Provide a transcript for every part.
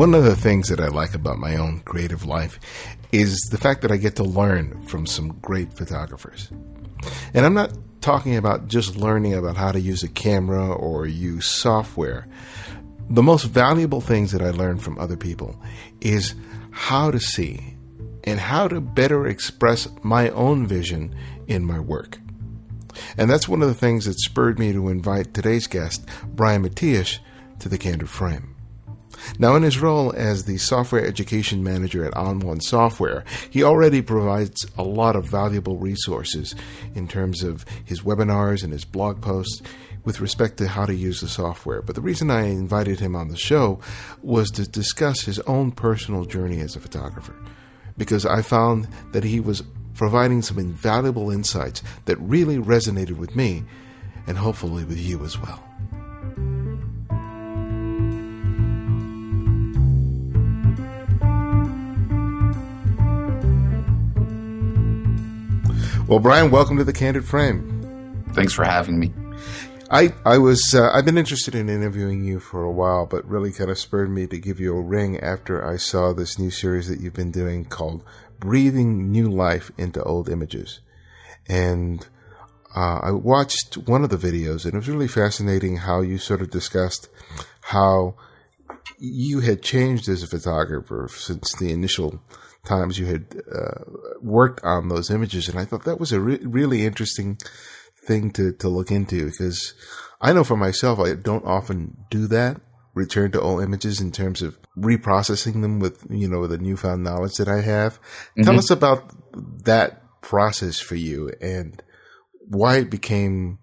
One of the things that I like about my own creative life is the fact that I get to learn from some great photographers. And I'm not talking about just learning about how to use a camera or use software. The most valuable things that I learn from other people is how to see and how to better express my own vision in my work. And that's one of the things that spurred me to invite today's guest, Brian Matiash, to the Candid Frame. Now, in his role as the software education manager at On1 Software, he already provides a lot of valuable resources in terms of his webinars and his blog posts with respect to how to use the software. But the reason I invited him on the show was to discuss his own personal journey as a photographer, because I found that he was providing some invaluable insights that really resonated with me and hopefully with you as well. Well, Brian, welcome to the Candid Frame. Thanks for having me. I I was uh, I've been interested in interviewing you for a while, but really kind of spurred me to give you a ring after I saw this new series that you've been doing called "Breathing New Life into Old Images," and uh, I watched one of the videos, and it was really fascinating how you sort of discussed how you had changed as a photographer since the initial times you had uh, worked on those images, and I thought that was a re- really interesting thing to to look into because I know for myself I don't often do that return to old images in terms of reprocessing them with you know the newfound knowledge that I have. Mm-hmm. Tell us about that process for you and why it became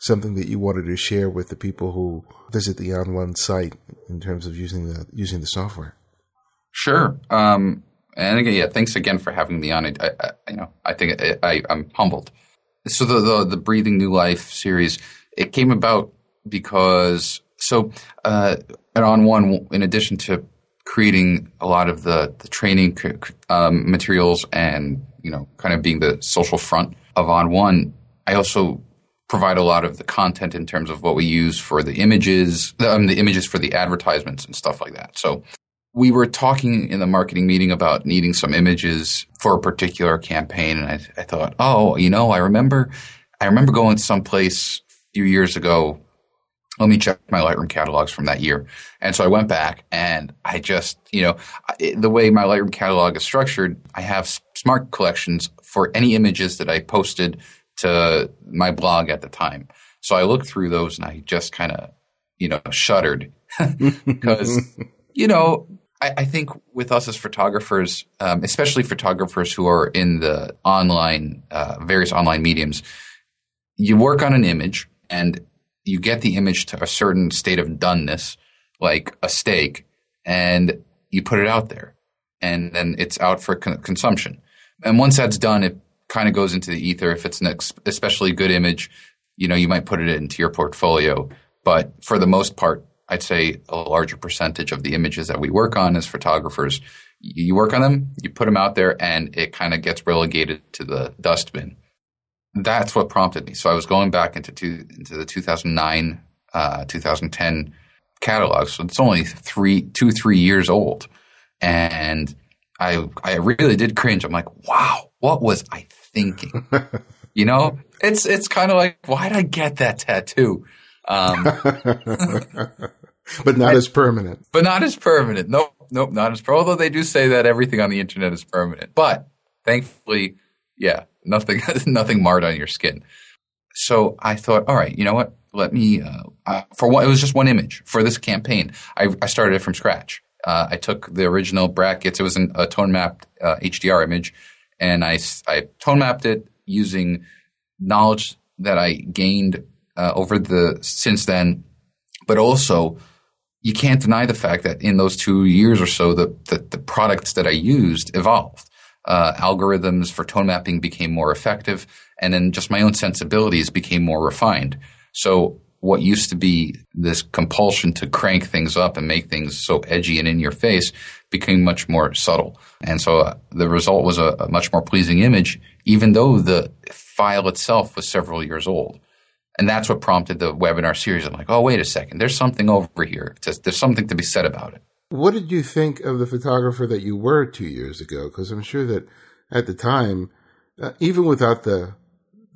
something that you wanted to share with the people who visit the On1 site in terms of using the using the software. Sure. Um, and again, yeah, thanks again for having me on. I, I you know, I think I, am humbled. So the, the, the Breathing New Life series, it came about because so uh, at On1, in addition to creating a lot of the the training um, materials and you know kind of being the social front of On1, I also provide a lot of the content in terms of what we use for the images, um, the images for the advertisements and stuff like that. So we were talking in the marketing meeting about needing some images for a particular campaign, and I, I thought, oh, you know, I remember, I remember going someplace a few years ago. Let me check my Lightroom catalogs from that year. And so I went back and I just, you know, the way my Lightroom catalog is structured, I have smart collections for any images that I posted to my blog at the time. So I looked through those and I just kind of, you know, shuddered because, you know, I, I think with us as photographers, um, especially photographers who are in the online, uh, various online mediums, you work on an image and you get the image to a certain state of doneness, like a steak, and you put it out there, and then it's out for con- consumption. And once that's done, it kind of goes into the ether. If it's an ex- especially good image, you know, you might put it into your portfolio. But for the most part, I'd say a larger percentage of the images that we work on as photographers, you work on them, you put them out there, and it kind of gets relegated to the dustbin. That's what prompted me. So I was going back into two, into the 2009, uh, 2010 catalog. So it's only three, two, three years old, and I I really did cringe. I'm like, wow, what was I thinking? you know, it's it's kind of like, why did I get that tattoo? Um, but not as permanent. But not as permanent. Nope, nope, not as. Permanent. Although they do say that everything on the internet is permanent, but thankfully, yeah, nothing, nothing marred on your skin. So I thought, all right, you know what? Let me. Uh, for one, it was just one image for this campaign. I, I started it from scratch. Uh, I took the original brackets. It was an, a tone mapped uh, HDR image, and I, I tone mapped it using knowledge that I gained uh, over the since then, but also you can't deny the fact that in those two years or so, the the, the products that I used evolved. Uh, algorithms for tone mapping became more effective, and then just my own sensibilities became more refined. So what used to be this compulsion to crank things up and make things so edgy and in your face became much more subtle. And so uh, the result was a, a, much more pleasing image, even though the file itself was several years old. And that's what prompted the webinar series. I'm like, oh, wait a second. There's something over here. There's something to be said about it. What did you think of the photographer that you were two years ago? Because I'm sure that at the time, uh, even without the,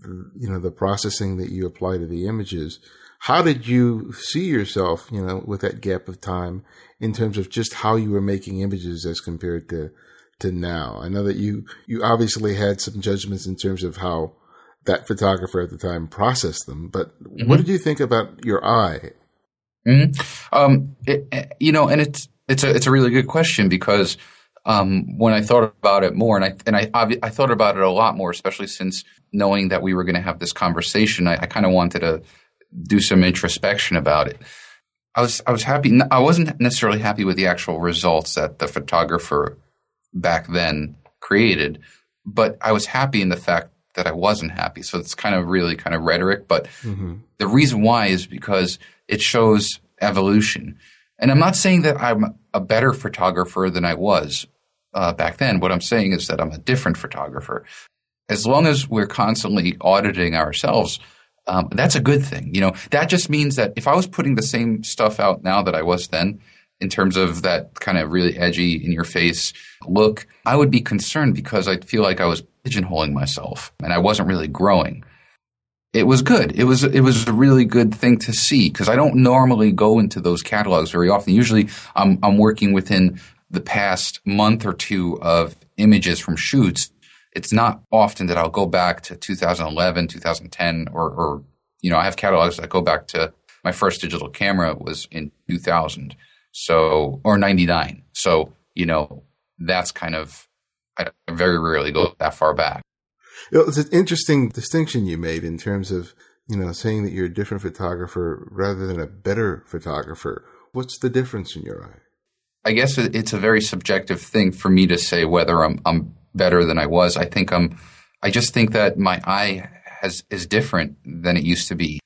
you know, the processing that you apply to the images, how did you see yourself, you know, with that gap of time in terms of just how you were making images as compared to, to now? I know that you, you obviously had some judgments in terms of how that photographer at the time processed them, but mm-hmm. what did you think about your eye? Mm-hmm. Um, it, you know, and it's, it's a, it's a really good question because, um, when I thought about it more, and I and I I thought about it a lot more, especially since knowing that we were going to have this conversation, I, I kind of wanted to do some introspection about it. I was I was happy. I wasn't necessarily happy with the actual results that the photographer back then created, but I was happy in the fact that I wasn't happy. So it's kind of really kind of rhetoric, but mm-hmm. the reason why is because it shows evolution. And I'm not saying that I'm a better photographer than I was uh, back then. What I'm saying is that I'm a different photographer. As long as we're constantly auditing ourselves, um, that's a good thing. You know, that just means that if I was putting the same stuff out now that I was then, in terms of that kind of really edgy in your face look, I would be concerned because I feel like I was pigeonholing myself and I wasn't really growing. It was good. It was it was a really good thing to see because I don't normally go into those catalogs very often. Usually, I'm I'm working within the past month or two of images from shoots it's not often that I'll go back to 2011, 2010, or, or, you know, I have catalogs that go back to my first digital camera was in 2000. So, or 99. So, you know, that's kind of, I very rarely go that far back. It's an interesting distinction you made in terms of, you know, saying that you're a different photographer rather than a better photographer. What's the difference in your eye? I guess it's a very subjective thing for me to say whether I'm, I'm better than I was. I think I'm, I just think that my eye has, is different than it used to be.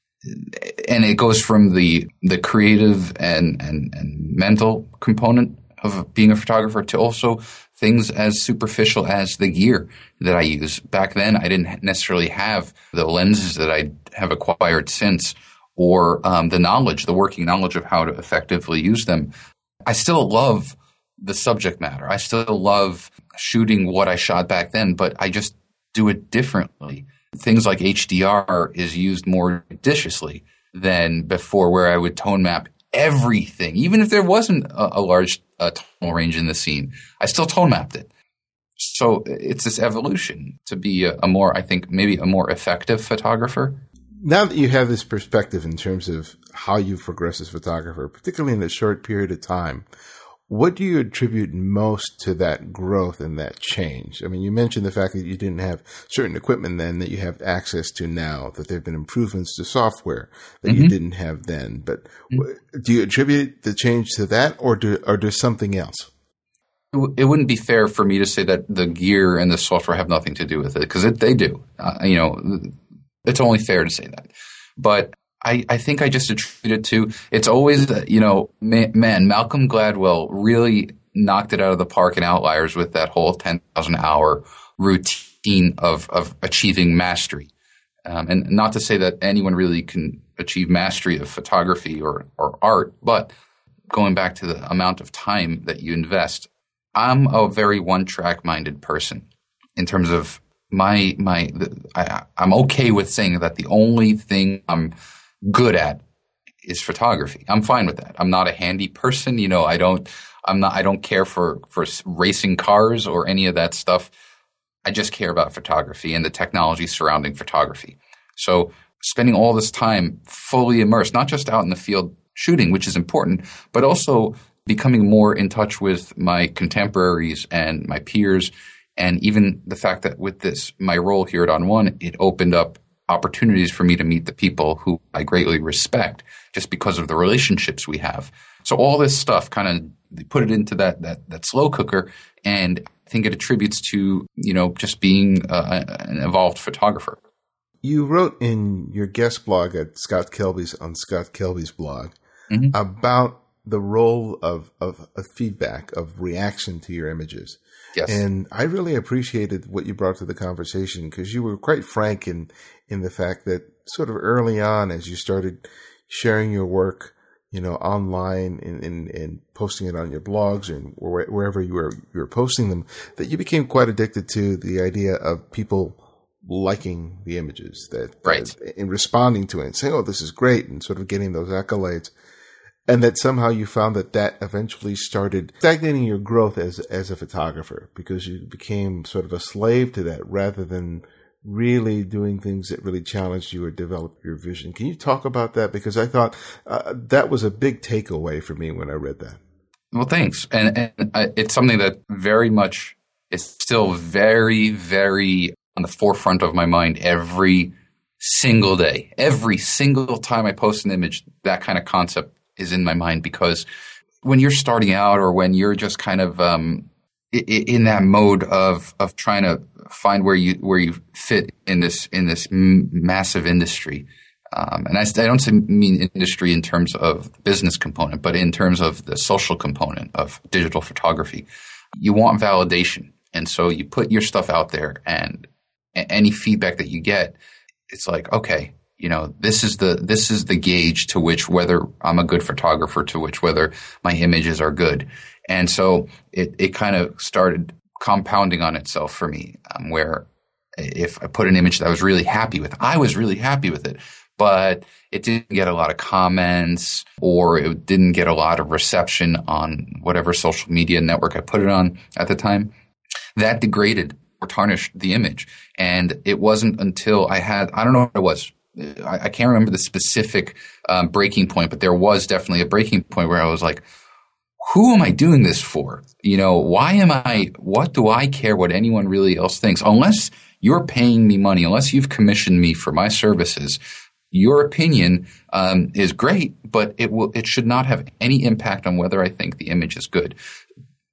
And it goes from the, the creative and, and, and mental component of being a photographer to also things as superficial as the gear that I use. Back then, I didn't necessarily have the lenses that I have acquired since or um, the knowledge, the working knowledge of how to effectively use them. I still love the subject matter. I still love shooting what I shot back then, but I just do it differently. Things like HDR is used more judiciously than before, where I would tone map everything, even if there wasn't a, a large uh, tonal range in the scene. I still tone mapped it. So it's this evolution to be a, a more, I think, maybe a more effective photographer. Now that you have this perspective in terms of how you progress as a photographer, particularly in a short period of time, what do you attribute most to that growth and that change? I mean, you mentioned the fact that you didn't have certain equipment then that you have access to now, that there have been improvements to software that mm-hmm. you didn't have then. But mm-hmm. do you attribute the change to that or do, or do something else? It wouldn't be fair for me to say that the gear and the software have nothing to do with it because they do. Uh, you know, it's only fair to say that. But I, I think I just attribute it to it's always you know man Malcolm Gladwell really knocked it out of the park in Outliers with that whole ten thousand hour routine of of achieving mastery, um, and not to say that anyone really can achieve mastery of photography or or art, but going back to the amount of time that you invest, I'm a very one track minded person in terms of my my I, I'm okay with saying that the only thing I'm good at is photography. I'm fine with that. I'm not a handy person. You know, I don't, I'm not, I don't care for, for racing cars or any of that stuff. I just care about photography and the technology surrounding photography. So spending all this time fully immersed, not just out in the field shooting, which is important, but also becoming more in touch with my contemporaries and my peers. And even the fact that with this, my role here at On1, it opened up opportunities for me to meet the people who I greatly respect just because of the relationships we have. So all this stuff kind of put it into that, that, that slow cooker. And I think it attributes to, you know, just being uh, an evolved photographer. You wrote in your guest blog at Scott Kelby's on Scott Kelby's blog mm-hmm. about the role of, of, of feedback, of reaction to your images. Yes. And I really appreciated what you brought to the conversation because you were quite frank in, in the fact that sort of early on, as you started sharing your work, you know, online and, and, and posting it on your blogs or wherever you were, you were posting them, that you became quite addicted to the idea of people liking the images that, right. That, in responding to it and saying, Oh, this is great. And sort of getting those accolades. And that somehow you found that that eventually started stagnating your growth as, as a photographer because you became sort of a slave to that rather than really doing things that really challenged you or developed your vision. Can you talk about that? Because I thought uh, that was a big takeaway for me when I read that. Well, thanks. And, and uh, it's something that very much is still very, very on the forefront of my mind every single day. Every single time I post an image, that kind of concept is in my mind because when you're starting out or when you're just kind of um, in that mode of of trying to find where you where you fit in this in this massive industry. Um, and I, I, don't mean industry in terms of business component, but in terms of the social component of digital photography. You want validation, and so you put your stuff out there, and any feedback that you get, it's like, okay, you know, this is the this is the gauge to which whether I'm a good photographer, to which whether my images are good. And so it, it kind of started compounding on itself for me, um, where if I put an image that I was really happy with, I was really happy with it, but it didn't get a lot of comments or it didn't get a lot of reception on whatever social media network I put it on at the time. That degraded or tarnished the image. And it wasn't until I had, I don't know what it was. I, I can't remember the specific um, breaking point, but there was definitely a breaking point where I was like, who am I doing this for? You know, why am I, what do I care what anyone really else thinks? Unless you're paying me money, unless you've commissioned me for my services, your opinion um, is great, but it will, it should not have any impact on whether I think the image is good.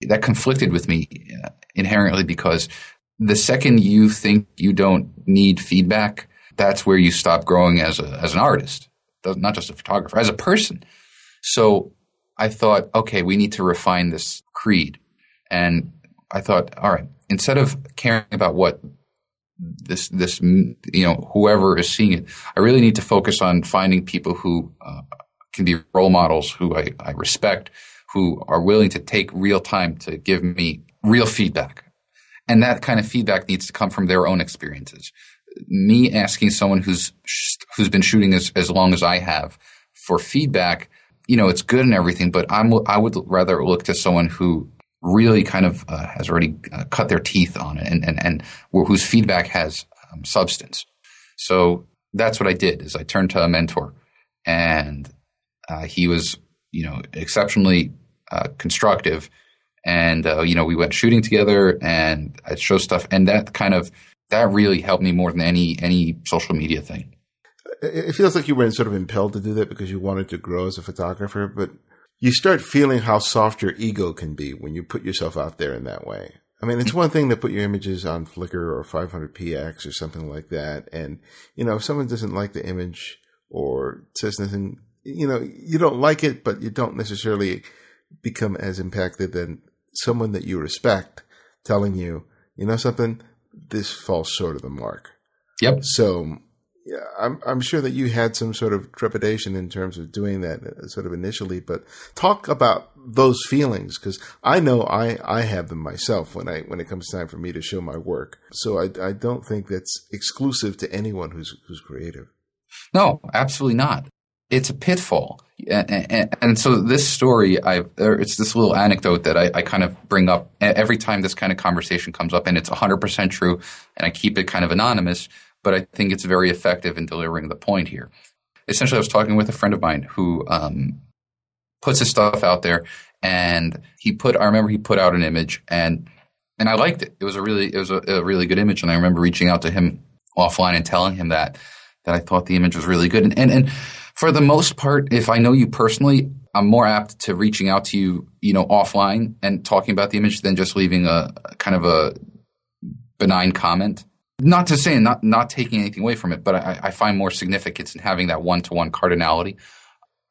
That conflicted with me uh, inherently because the second you think you don't need feedback, that's where you stop growing as a, as an artist, not just a photographer, as a person. So I thought, okay, we need to refine this creed. And I thought, all right, instead of caring about what this, this, you know, whoever is seeing it, I really need to focus on finding people who uh, can be role models, who I, I respect, who are willing to take real time to give me real feedback. And that kind of feedback needs to come from their own experiences. Me asking someone who's, who's been shooting as, as long as I have for feedback you know, it's good and everything, but I'm, I would rather look to someone who really kind of uh, has already uh, cut their teeth on it and, and, and whose feedback has um, substance. So that's what I did is I turned to a mentor and uh, he was, you know, exceptionally uh, constructive. And, uh, you know, we went shooting together and I'd show stuff. And that kind of, that really helped me more than any, any social media thing it feels like you were sort of impelled to do that because you wanted to grow as a photographer, but you start feeling how soft your ego can be when you put yourself out there in that way. I mean, it's one thing to put your images on Flickr or 500px or something like that. And, you know, if someone doesn't like the image or says nothing, you know, you don't like it, but you don't necessarily become as impacted than someone that you respect telling you, you know, something, this falls short of the mark. Yep. So yeah, I'm I'm sure that you had some sort of trepidation in terms of doing that uh, sort of initially, but talk about those feelings because I know I I have them myself when I when it comes time for me to show my work. So I I don't think that's exclusive to anyone who's who's creative. No, absolutely not. It's a pitfall, and, and, so this story, I it's this little anecdote that I, I kind of bring up every time this kind of conversation comes up, and it's 100 percent true, and I keep it kind of anonymous but I think it's very effective in delivering the point here. Essentially, I was talking with a friend of mine who um, puts his stuff out there, and he put. I remember he put out an image, and and I liked it. It was a really it was a, a really good image, and I remember reaching out to him offline and telling him that that I thought the image was really good. And, and and for the most part, if I know you personally, I'm more apt to reaching out to you, you know, offline and talking about the image than just leaving a kind of a benign comment not to say not not taking anything away from it, but I, I find more significance in having that one to one cardinality.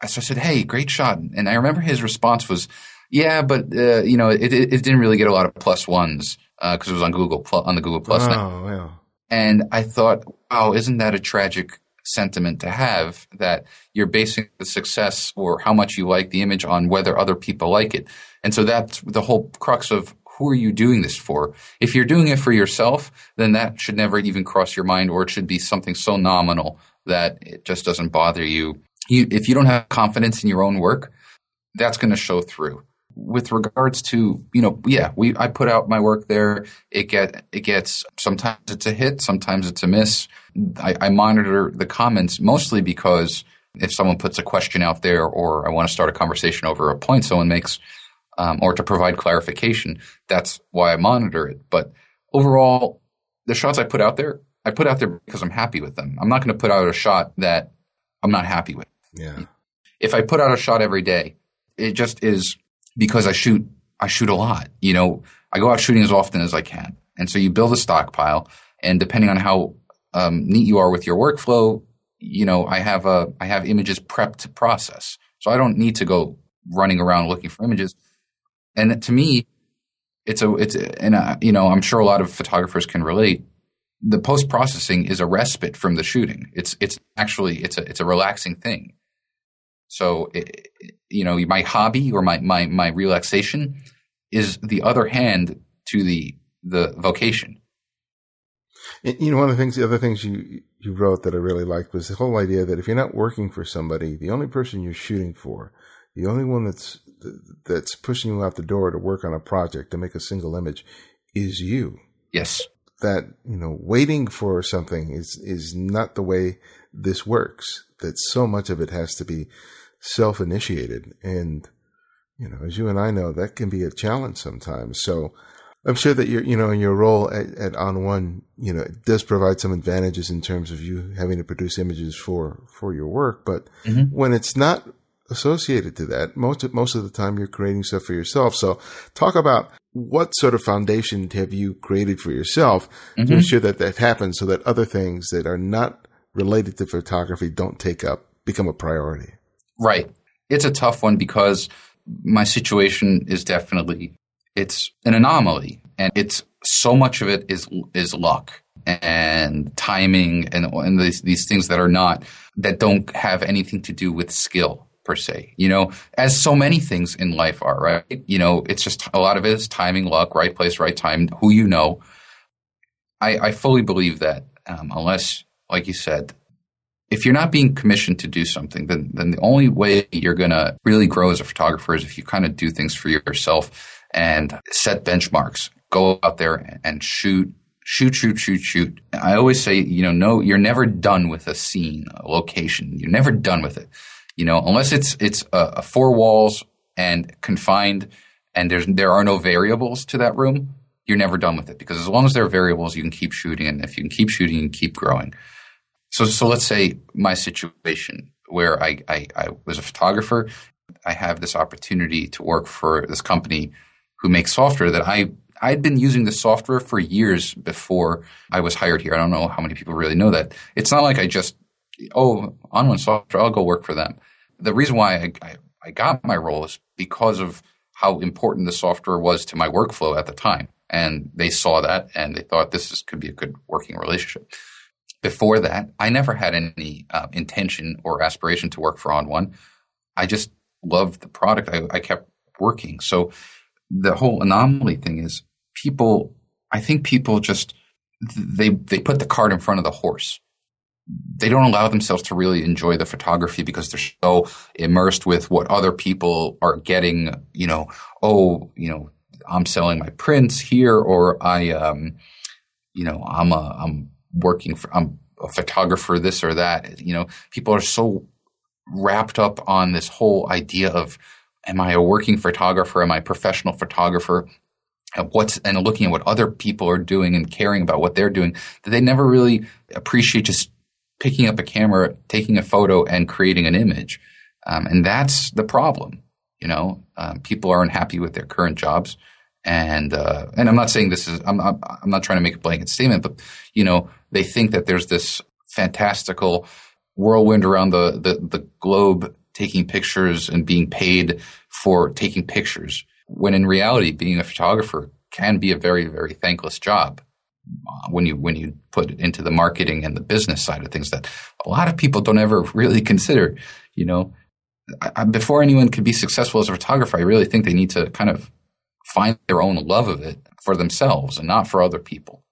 So I said, "Hey, great shot," and I remember his response was, "Yeah, but uh, you know, it, it, didn't really get a lot of plus ones because uh, it was on Google on the Google Plus." Oh, yeah. And I thought, "Wow, isn't that a tragic sentiment to have that you're basing the success or how much you like the image on whether other people like it. And so that's the whole crux of who are you doing this for? If you're doing it for yourself, then that should never even cross your mind or it should be something so nominal that it just doesn't bother you. you if you don't have confidence in your own work, that's going to show through with regards to you know yeah we I put out my work there. It get it gets sometimes it's a hit sometimes it's a miss. I, I monitor the comments mostly because if someone puts a question out there or I want to start a conversation over a point someone makes um, or to provide clarification that's why I monitor it. But overall the shots I put out there I put out there because I'm happy with them. I'm not going to put out a shot that I'm not happy with. Yeah. If I put out a shot every day it just is because I shoot I shoot a lot. You know, I go out shooting as often as I can, and so you build a stockpile. And depending on how um, neat you are with your workflow, you know, I have a I have images prepped to process, so I don't need to go running around looking for images. And to me, it's a it's a, and uh, you know I'm sure a lot of photographers can relate. The post processing is a respite from the shooting. It's it's actually it's a it's a relaxing thing. So, you know, my hobby or my, my, my relaxation is the other hand to the, the vocation. You know, one of the things, the other things you, you wrote that I really liked was the whole idea that if you're not working for somebody, the only person you're shooting for, the only one that's, that's pushing you out the door to work on a project to make a single image is you. Yes. That, you know, waiting for something is, is not the way this works. That so much of it has to be self initiated. And, you know, as you and I know, that can be a challenge sometimes. So I'm sure that your, you know, in your role at, at On1, you know, it does provide some advantages in terms of you having to produce images for, for your work. But mm-hmm. when it's not associated to that, most of, most of the time you're creating stuff for yourself. So talk about what sort of foundation have you created for yourself mm-hmm. to ensure that that happens so that other things that are not related to photography don't take up, become a priority? Right. It's a tough one because my situation is definitely it's an anomaly and it's so much of it is is luck and timing and and these these things that are not that don't have anything to do with skill per se. You know, as so many things in life are, right? You know, it's just a lot of it is timing, luck, right place, right time, who you know. I, I fully believe that um, unless, like you said, if you're not being commissioned to do something, then, then the only way you're going to really grow as a photographer is if you kind of do things for yourself and set benchmarks. Go out there and shoot, shoot, shoot, shoot, shoot. I always say, you know, no, you're never done with a scene, a location. You're never done with it. You know, unless it's it's a, a four walls and confined, and there's there are no variables to that room. You're never done with it because as long as there are variables, you can keep shooting, and if you can keep shooting, you can keep growing. So, so let's say my situation where I, I, I was a photographer. I have this opportunity to work for this company who makes software that I I'd been using the software for years before I was hired here. I don't know how many people really know that. It's not like I just oh On1 software I'll go work for them. The reason why I, I, I got my role is because of how important the software was to my workflow at the time, and they saw that and they thought this is, could be a good working relationship before that, I never had any uh, intention or aspiration to work for On1. I just loved the product. I, I kept working. So the whole anomaly thing is people, I think people just, they, they put the cart in front of the horse. They don't allow themselves to really enjoy the photography because they're so immersed with what other people are getting, you know, oh, you know, I'm selling my prints here or I, um, you know, I'm a, I'm working for, I'm a photographer, this or that. You know, people are so wrapped up on this whole idea of, am I a working photographer? Am I a professional photographer? And what's and looking at what other people are doing and caring about what they're doing that they never really appreciate just picking up a camera, taking a photo, and creating an image. Um, and that's the problem. You know, um, people are unhappy with their current jobs and uh, and I'm not saying this is I'm, I'm I'm not trying to make a blanket statement, but you know they think that there's this fantastical whirlwind around the the, the globe taking pictures and being paid for taking pictures, when in reality, being a photographer can be a very very thankless job. uh, when you when you put it into the marketing and the business side of things that a lot of people don't ever really consider. You know, I, before anyone can be successful as a photographer, I really think they need to kind of find their own love of it for themselves and not for other people.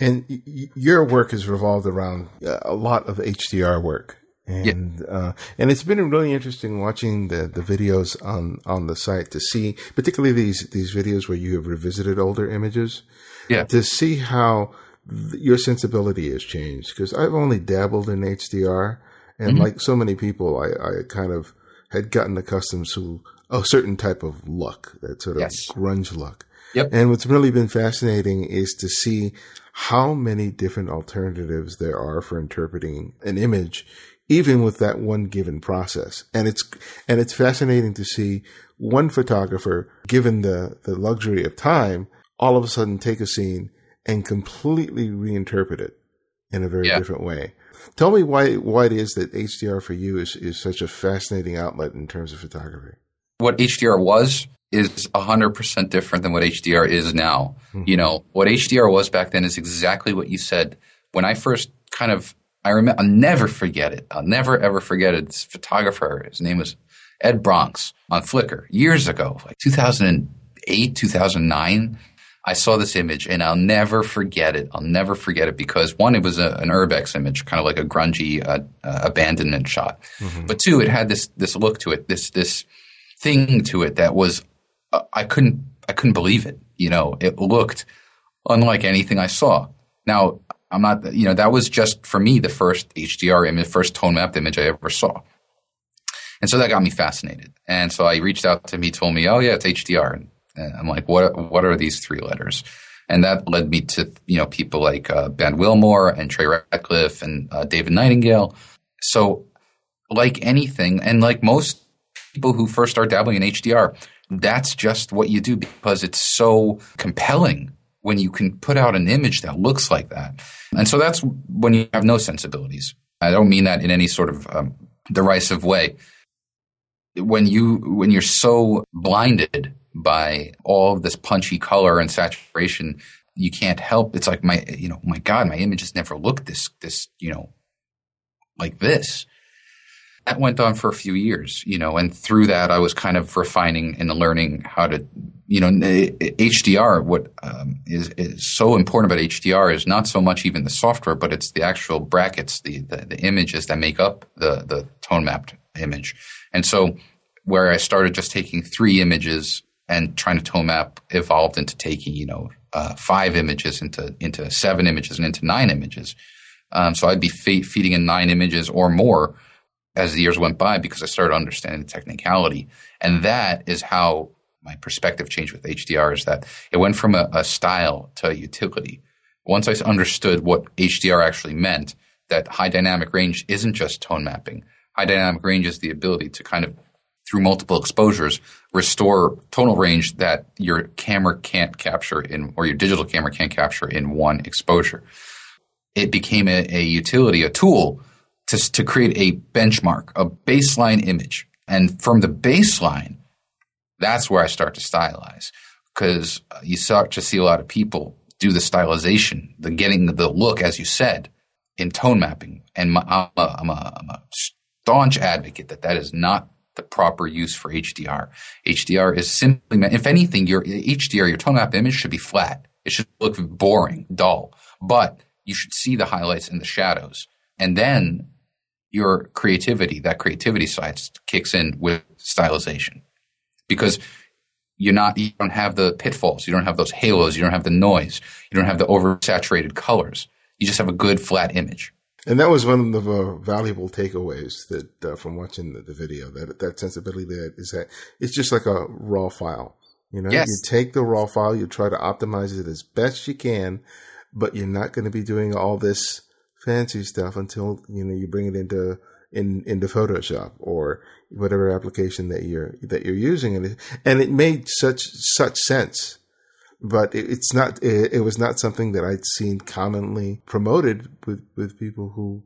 And y- your work has revolved around uh, a lot of HDR work. And yeah. uh, and it's been really interesting watching the, the videos on, on the site to see, particularly these these videos where you have revisited older images, yeah, to see how th- your sensibility has changed. Because I've only dabbled in HDR, and mm-hmm. like so many people, I, I kind of had gotten accustomed to a certain type of look, that sort of yes. grunge look. Yep. And what's really been fascinating is to see how many different alternatives there are for interpreting an image even with that one given process. And it's, and it's fascinating to see one photographer, given the, the luxury of time, all of a sudden take a scene and completely reinterpret it in a very yeah. different way. Tell me why, why it is that HDR for you is, is such a fascinating outlet in terms of photography. What HDR was is 100% different than what HDR is now. Mm-hmm. You know, what HDR was back then is exactly what you said. When I first kind of I remember, I'll never forget it. I'll never ever forget it. This photographer, his name was Ed Bronx on Flickr years ago, like 2008, 2009. I saw this image and I'll never forget it. I'll never forget it because one, it was a, an urbex image, kind of like a grungy uh, uh, abandonment shot. Mm-hmm. But two, it had this this look to it, this this thing to it that was I couldn't I couldn't believe it. You know, it looked unlike anything I saw. Now I'm not, you know, that was just for me the first HDR image, first tone mapped image I ever saw. And so that got me fascinated. And so I reached out to him. He told me, "Oh yeah, it's HDR." And I'm like, "What? What are these three letters?" And that led me to you know people like uh, Ben Willmore and Trey Ratcliff and uh, David Nightingale. So, like anything, and like most people who first start dabbling in HDR, that's just what you do because it's so compelling when you can put out an image that looks like that. And so that's when you have no sensibilities. I don't mean that in any sort of um, derisive way. When you when you're so blinded by all of this punchy color and saturation, you can't help. It's like my you know my God, my images never looked this this you know like this that went on for a few years, you know, and through that I was kind of refining and learning how to, you know, HDR. What um, is is so important about HDR is not so much even the software, but it's the actual brackets, the the, the images that make up the the tone mapped image. And so, where I started just taking three images and trying to tone map evolved into taking, you know, uh, five images into into seven images and into nine images. Um, so I'd be feeding in nine images or more as the years went by because I started understanding the technicality. And that is how my perspective changed with HDR is that it went from a, a style to a utility. Once I understood what HDR actually meant, that high dynamic range isn't just tone mapping. High dynamic range is the ability to kind of through multiple exposures restore tonal range that your camera can't capture in or your digital camera can't capture in one exposure. It became a, a utility, a tool to, to create a benchmark, a baseline image. And from the baseline, that's where I start to stylize because uh, you start to see a lot of people do the stylization, the getting the look, as you said, in tone mapping. And my, I'm, a, I'm, a, I'm a staunch advocate that that is not the proper use for HDR. HDR is simply, if anything, your HDR, your tone map image should be flat. It should look boring, dull, but you should see the highlights and the shadows. And then your creativity, that creativity side kicks in with stylization because you're not, you don't have the pitfalls. You don't have those halos. You don't have the noise. You don't have the oversaturated colors. You just have a good flat image. And that was one of the uh, valuable takeaways that uh, from watching the, the, video that that sensibility that is that it's just like a raw file. You know, yes. you take the raw file, you try to optimize it as best you can, but you're not going to be doing all this fancy stuff until you know you bring it into in into Photoshop or whatever application that you're that you're using, and it, and it made such such sense. But it, it's not. It, it, was not something that I'd seen commonly promoted with with people who,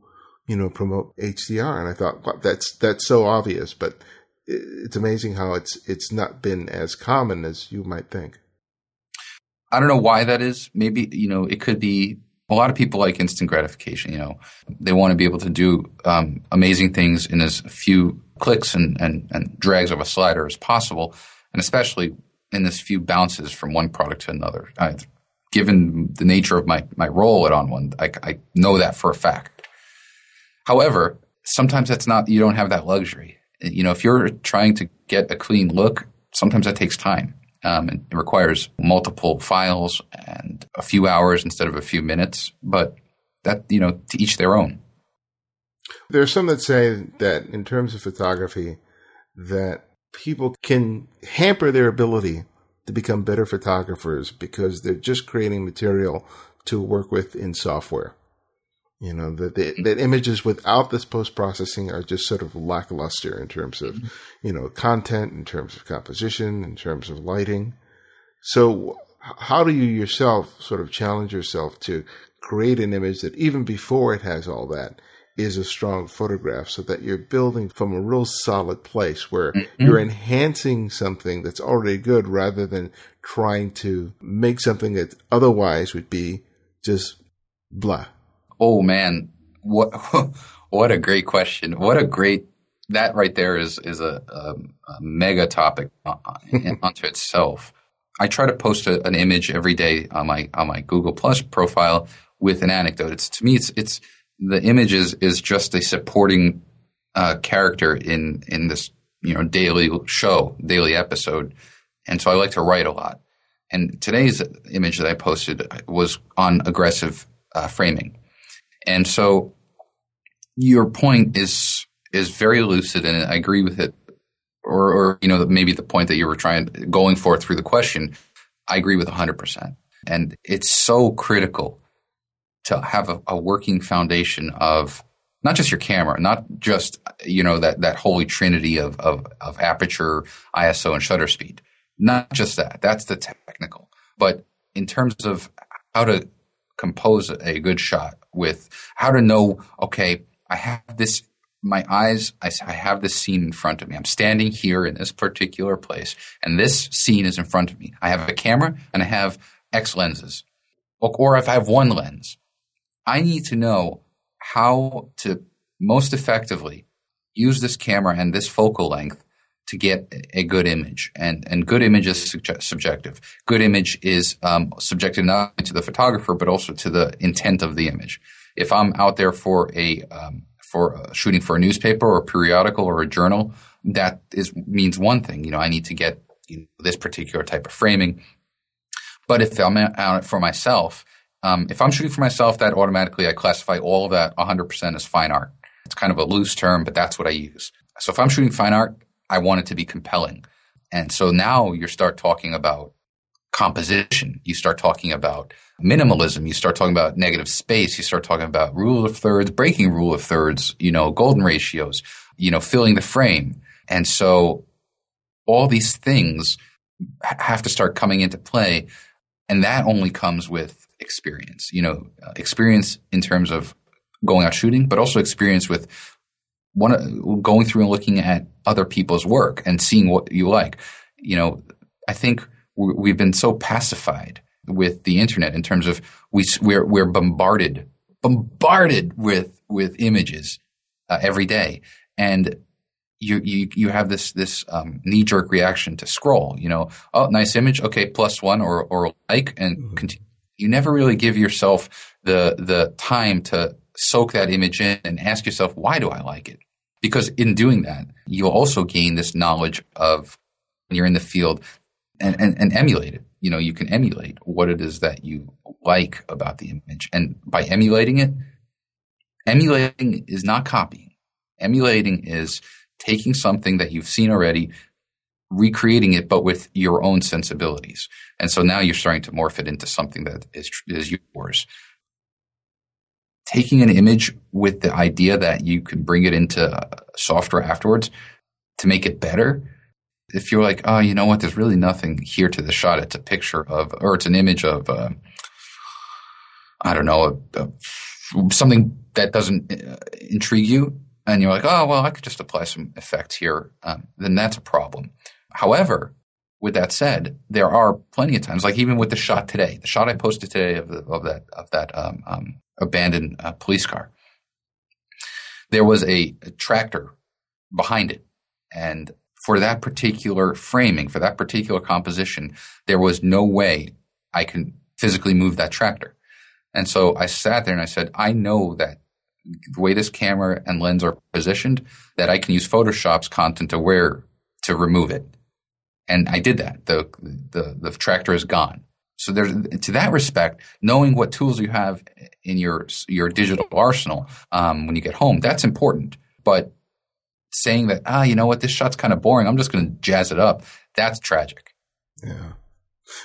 you know, promote HDR. And I thought well, that's that's so obvious, but it's amazing how it's it's not been as common as you might think. I don't know why that is. Maybe, you know, it could be a lot of people like instant gratification. You know, they want to be able to do um, amazing things in as few clicks and, and, and drags of a slider as possible, and especially in as few bounces from one product to another. I, given the nature of my, my role at On1, I, I know that for a fact. However, sometimes that's not, you don't have that luxury. You know, if you're trying to get a clean look, sometimes that takes time. Um, it requires multiple files and a few hours instead of a few minutes, but that, you know, to each their own. There are some that say that in terms of photography, that people can hamper their ability to become better photographers because they're just creating material to work with in software. You know, that, the that images without this post processing are just sort of lackluster in terms of, you know, content, in terms of composition, in terms of lighting. So how do you yourself sort of challenge yourself to create an image that even before it has all that is a strong photograph so that you're building from a real solid place where mm-hmm. you're enhancing something that's already good rather than trying to make something that otherwise would be just blah. Oh man, what what a great question. What a great that right there is is a, a, a mega topic unto itself. I try to post a, an image every day on my on my Google Plus profile with an anecdote. It's to me it's it's the image is, is just a supporting uh, character in in this you know daily show, daily episode, and so I like to write a lot. And today's image that I posted was on aggressive uh, framing, and so your point is is very lucid, and I agree with it. Or, or you know, maybe the point that you were trying going for through the question, I agree with 100%. And it's so critical to have a, a working foundation of not just your camera, not just you know that that holy trinity of of, of aperture, ISO, and shutter speed. Not just that. That's the technical. But in terms of how to compose a good shot with how to know, okay, I have this, my eyes, I, I have this scene in front of me. I'm standing here in this particular place, and this scene is in front of me. I have a camera and I have X lenses. Or, or if I have one lens, I need to know how to most effectively use this camera and this focal length to get a good image. And, and good image is subjective. Good image is um, subjective not only to the photographer, but also to the intent of the image. If I'm out there for a, um, for a, shooting for a newspaper or a periodical or a journal, that is means one thing. You know, I need to get you know, this particular type of framing. But if I'm out for myself, um, if I'm shooting for myself, that automatically I classify all of that 100% as fine art. It's kind of a loose term, but that's what I use. So if I'm shooting fine art, I want it to be compelling. And so now you start talking about composition. You start talking about minimalism. You start talking about negative space. You start talking about rule of thirds, breaking rule of thirds, you know, golden ratios, you know, filling the frame. And so all these things have to start coming into play. And that only comes with experience. You know, uh, experience in terms of going out shooting, but also experience with one going through and looking at other people's work and seeing what you like. You know, I think we've been so pacified with the internet in terms of we we're we're bombarded bombarded with with images uh, every day, and you you you have this this um, knee jerk reaction to scroll. You know, oh, nice image, okay, plus one or or like, and mm-hmm. continue you never really give yourself the the time to soak that image in and ask yourself why do I like it? Because in doing that, you'll also gain this knowledge of when you're in the field and, and, and emulate it. You know, you can emulate what it is that you like about the image. And by emulating it, emulating is not copying. Emulating is taking something that you've seen already, recreating it, but with your own sensibilities. And so now you're starting to morph it into something that is, is yours. Taking an image with the idea that you can bring it into software afterwards to make it better. If you're like, oh, you know what? There's really nothing here to the shot. It's a picture of, or it's an image of, uh, I don't know, a, a, something that doesn't uh, intrigue you. And you're like, oh, well, I could just apply some effects here. Um, then that's a problem. However, with that said, there are plenty of times, like even with the shot today, the shot I posted today of, the, of that of that um, um, abandoned uh, police car. There was a, a tractor behind it, and for that particular framing, for that particular composition, there was no way I can physically move that tractor. And so I sat there and I said, I know that the way this camera and lens are positioned, that I can use Photoshop's content aware to remove it. And I did that. The, the, the tractor is gone. So there's, to that respect, knowing what tools you have in your, your digital arsenal, um, when you get home, that's important. But saying that, ah, you know what, this shot's kind of boring. I'm just going to jazz it up. That's tragic. Yeah.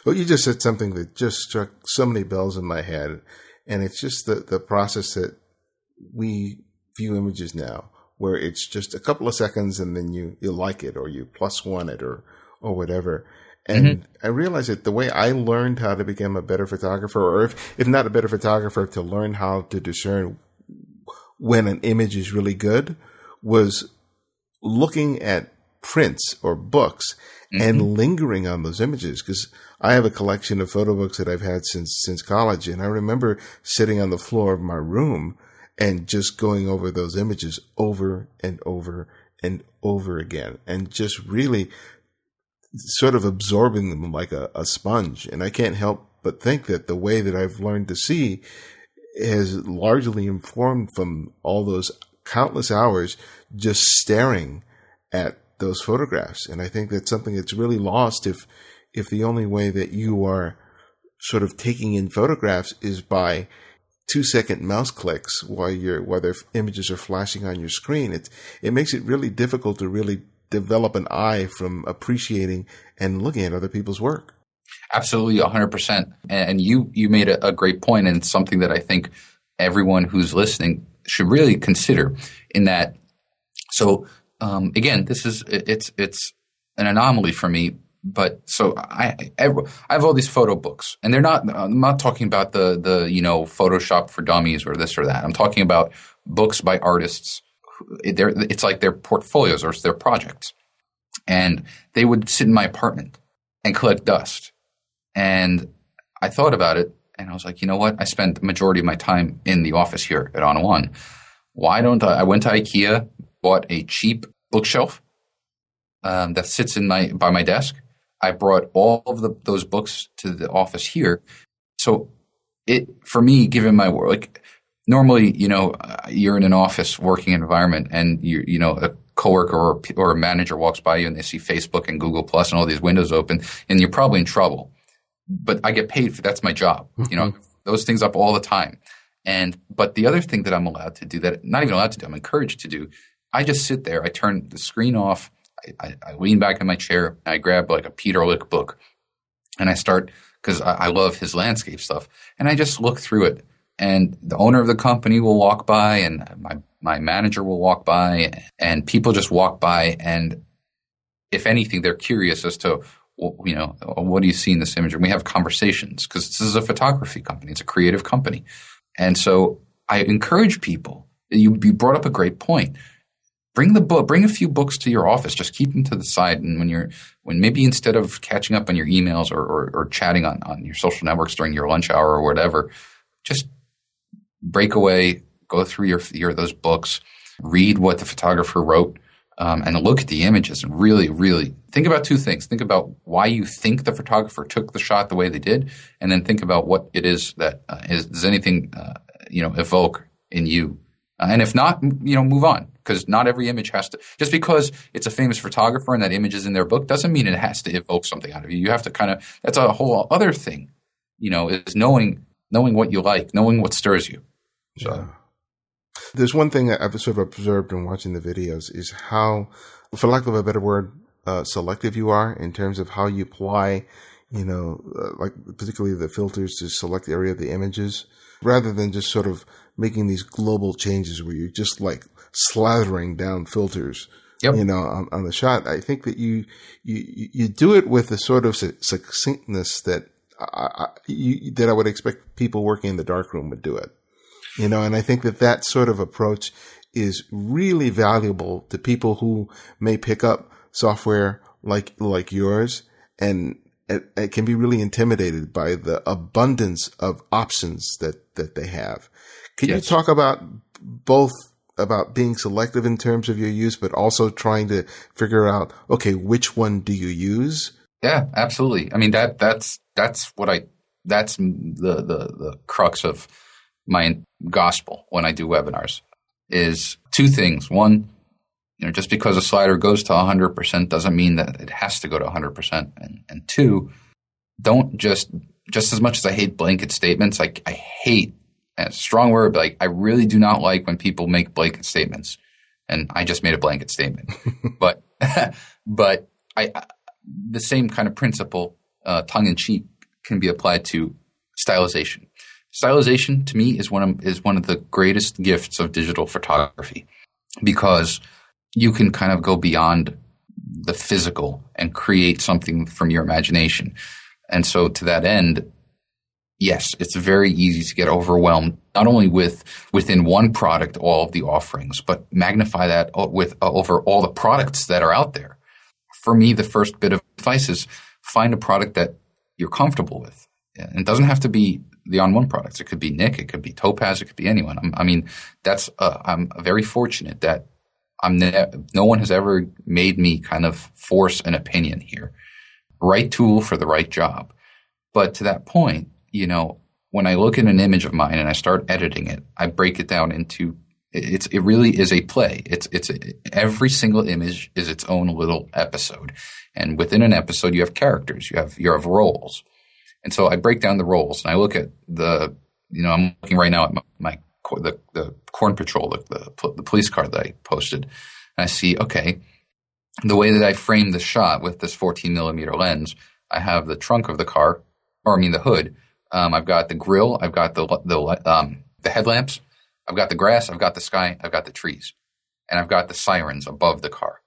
Well, you just said something that just struck so many bells in my head. And it's just the, the process that we view images now, where it's just a couple of seconds and then you, you like it or you plus one it or, or whatever. And mm-hmm. I realized that the way I learned how to become a better photographer, or if, if not a better photographer, to learn how to discern when an image is really good was looking at prints or books mm-hmm. and lingering on those images because I have a collection of photo books that I've had since since college and I remember sitting on the floor of my room and just going over those images over and over and over again and just really sort of absorbing them like a, a sponge and I can't help but think that the way that I've learned to see is largely informed from all those countless hours just staring at those photographs. And I think that's something that's really lost if if the only way that you are sort of taking in photographs is by two second mouse clicks while your while their images are flashing on your screen. It it makes it really difficult to really develop an eye from appreciating and looking at other people's work. Absolutely, 100%. And you you made a, a great point, and something that I think everyone who's listening should really consider. In that, so um, again, this is it's it's an anomaly for me. But so I, I have all these photo books, and they're not. I'm not talking about the the you know Photoshop for dummies or this or that. I'm talking about books by artists. It's like their portfolios or it's their projects, and they would sit in my apartment and collect dust. And I thought about it, and I was like, you know what? I spent the majority of my time in the office here at On1. Why don't I? I went to IKEA, bought a cheap bookshelf um, that sits in my by my desk. I brought all of the, those books to the office here. So it for me, given my work, like normally, you know, you're in an office working environment, and you you know a coworker or or a manager walks by you and they see Facebook and Google Plus and all these windows open, and you're probably in trouble. But I get paid for that's my job. Mm-hmm. You know, mm-hmm. those things up all the time. And but the other thing that I'm allowed to do that not even allowed to do, I'm encouraged to do I just sit there. I turn the screen off. I, I, I lean back in my chair. I grab like a Peter Lik book, and I start because I, I love his landscape stuff, and I just look through it. And the owner of the company will walk by, and my my manager will walk by, and people just walk by, and if anything, they're curious as to you know what do you see in this image, and we have conversations because this is a photography company, it's a creative company, and so I encourage people. You, you brought up a great point bring the book, bring a few books to your office. Just keep them to the side. And when you're, when maybe instead of catching up on your emails or, or, or chatting on, on your social networks during your lunch hour or whatever, just break away, go through your, your those books, read what the photographer wrote, um, and look at the images and really, really think about two things. Think about why you think the photographer took the shot the way they did, and then think about what it is that uh, is, does anything uh, you know evoke in you. Uh, and if not, you know, move on because not every image has to just because it's a famous photographer and that image is in their book doesn't mean it has to evoke something out of you. You have to kind of that's a whole other thing, you know, is knowing knowing what you like, knowing what stirs you. So. Yeah. There's one thing that I've sort of observed in watching the videos is how, for lack of a better word, uh, selective you are in terms of how you apply, you know, uh, like particularly the filters to select the area of the images, rather than just sort of making these global changes where you're just like slathering down filters. Yep. You know, on, on, the shot, I think that you you you do it with a sort of succinctness that I, I you, that I would expect people working in the darkroom would do it. You know, and I think that that sort of approach is really valuable to people who may pick up software like like yours and it, it can be really intimidated by the abundance of options that, that they have. Can yes. you talk about both about being selective in terms of your use, but also trying to figure out, okay, which one do you use? Yeah, absolutely. I mean, that, that's, that's what I, that's the, the, the crux of my gospel when I do webinars is two things. One, you know, just because a slider goes to 100% doesn't mean that it has to go to 100%. And, and two, don't just, just as much as I hate blanket statements, like I hate, a strong word, but like, I really do not like when people make blanket statements. And I just made a blanket statement. but, but I, I, the same kind of principle, uh, tongue in cheek can be applied to stylization. Stylization to me is one of, is one of the greatest gifts of digital photography because you can kind of go beyond the physical and create something from your imagination. And so to that end, yes, it's very easy to get overwhelmed, not only with within one product, all of the offerings, but magnify that with uh, over all the products that are out there. For me, the first bit of advice is find a product that you're comfortable with. It doesn't have to be the On1 products. It could be Nik, it could be Topaz, it could be anyone. I'm, i mean, that's uh, I'm very fortunate that I'm ne- no one has ever made me kind of force an opinion here. Right tool for the right job. But to that point, you know, when I look at an image of mine and I start editing it, I break it down into it's it really is a play. It's it's every single image is its own little episode, and within an episode you have characters, you have you have roles, and so I break down the roles and I look at the you know I'm looking right now at my, my the, the Corn Patrol, the, the, the police car that I posted, and I see, okay, the way that I framed the shot with this 14 millimeter lens, I have the trunk of the car, or I mean the hood. Um, I've got the grill. I've got the the um, the headlamps. I've got the grass. I've got the sky. I've got the trees, and I've got the sirens above the car.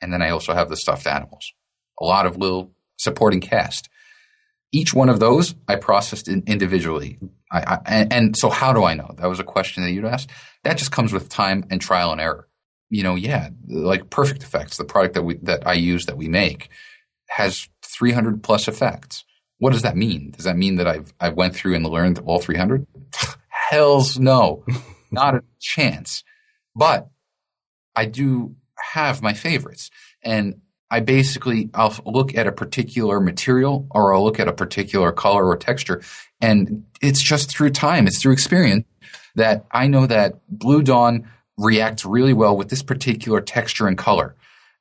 And then I also have the stuffed animals. A lot of little supporting cast. Each one of those I processed in individually. I, I, and, and, so how do I know? That was a question that you'd asked. That just comes with time and trial and error. You know, yeah, like Perfect Effects, the product that we that I use that we make has 300 plus effects. What does that mean? Does that mean that I've I went through and learned all 300? Hell's no, not a chance. But I do have my favorites, and I basically I'll look at a particular material or I'll look at a particular color or texture and it's just through time, it's through experience that I know that Blue Dawn reacts really well with this particular texture and color.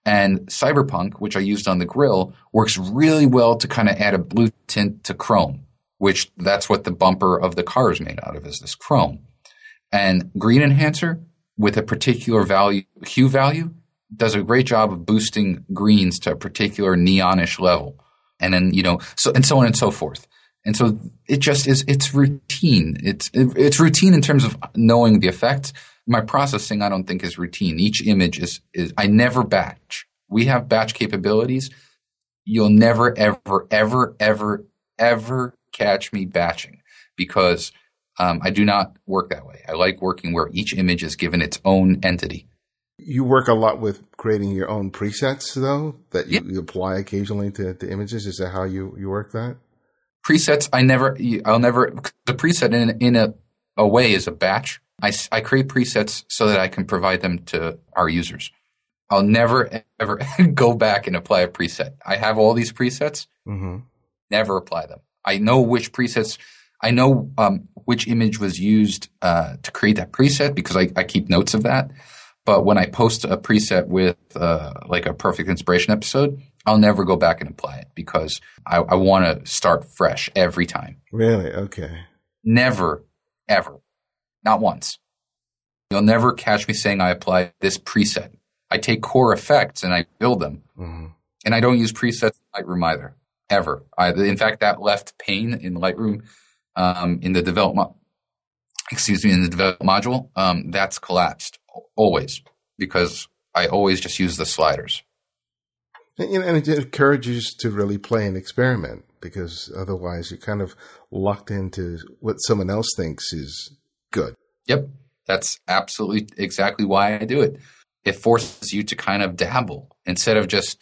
And Cyberpunk, which I used on the grill, works really well to kind of add a blue tint to chrome, which that's what the bumper of the car is made out of is this chrome. And Green Enhancer with a particular value, hue value does a great job of boosting greens to a particular neonish level. And then, you know, so, and so on and so forth. And so it just is, it's routine. It's, it's routine in terms of knowing the effect. My processing, I don't think is routine. Each image is, is, I never batch. We have batch capabilities. You'll never, ever, ever, ever, ever catch me batching because um, I do not work that way. I like working where each image is given its own entity. You work a lot with creating your own presets, though, that you, you apply occasionally to, to, images. Is that how you, you work that? Presets, I never, I'll never, the preset in, in a, a way is a batch. I, I create presets so that I can provide them to our users. I'll never, ever go back and apply a preset. I have all these presets, mm-hmm. never apply them. I know which presets, I know um, which image was used uh, to create that preset because I, I keep notes of that. But when I post a preset with uh, like a perfect inspiration episode, I'll never go back and apply it because I, I want to start fresh every time. Really? Okay. Never, ever, not once. You'll never catch me saying I apply this preset. I take core effects and I build them, mm-hmm. and I don't use presets in Lightroom either, ever. I, in fact, that left pane in Lightroom um, in the development. Excuse me, in the develop module, um, that's collapsed always because I always just use the sliders. And, it encourages to really play and experiment because otherwise you're kind of locked into what someone else thinks is good. Yep. That's absolutely exactly why I do it. It forces you to kind of dabble instead of just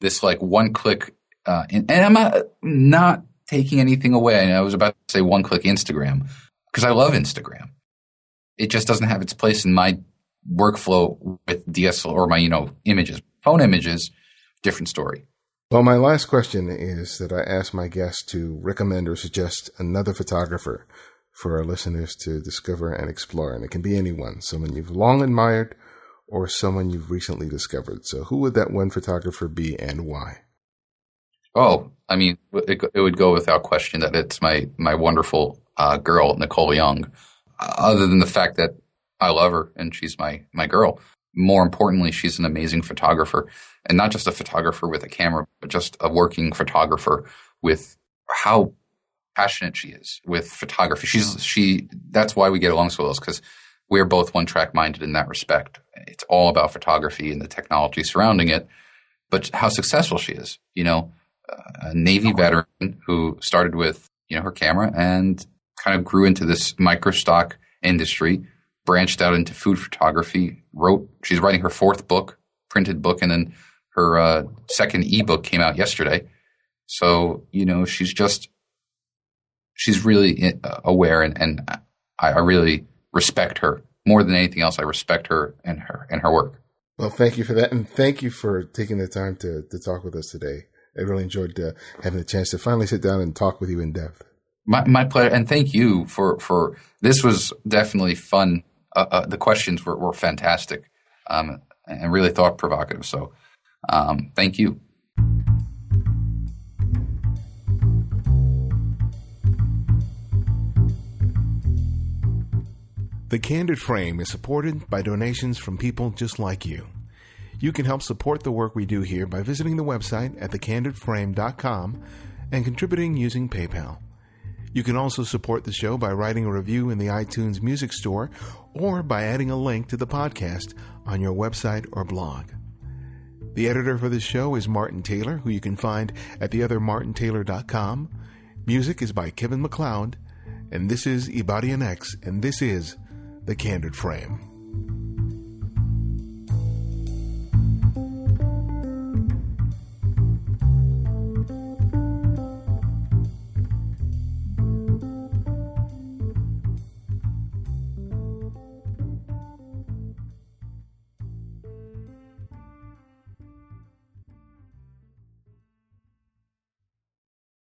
this like one click uh, and, and, I'm not, not taking anything away. I was about to say one click Instagram because I love Instagram. It just doesn't have its place in my workflow with DSLR or my, you know, images, phone images, different story. Well, my last question is that I ask my guests to recommend or suggest another photographer for our listeners to discover and explore. And it can be anyone, someone you've long admired or someone you've recently discovered. So who would that one photographer be and why? Oh, I mean, it, it would go without question that it's my, my wonderful uh, girl, Nicole Young. Other than the fact that I love her and she's my, my girl. More importantly, she's an amazing photographer and not just a photographer with a camera, but just a working photographer with how passionate she is with photography. She's, she, that's why we get along so well because we're both one track minded in that respect. It's all about photography and the technology surrounding it, but how successful she is. You know, a Navy veteran who started with, you know, her camera and kind of grew into this micro stock industry, branched out into food photography, wrote, she's writing her fourth book, printed book, and then her uh, second ebook came out yesterday. So, you know, she's just, she's really uh, aware and, and I, I really respect her more than anything else. I respect her and her and her work. Well, thank you for that, and thank you for taking the time to to talk with us today. I really enjoyed uh, having the chance to finally sit down and talk with you in depth. My, my pleasure, and thank you for for this was definitely fun. Uh, uh, the questions were, were fantastic um, and really thought provocative. So, um, thank you. The Candid Frame is supported by donations from people just like you. You can help support the work we do here by visiting the website at thecandidframe.com and contributing using PayPal. You can also support the show by writing a review in the iTunes Music Store or by adding a link to the podcast on your website or blog. The editor for this show is Martin Taylor, who you can find at theothermartintaylor.com. Music is by Kevin MacLeod, and this is Ibarionex, and this is The Candid Frame.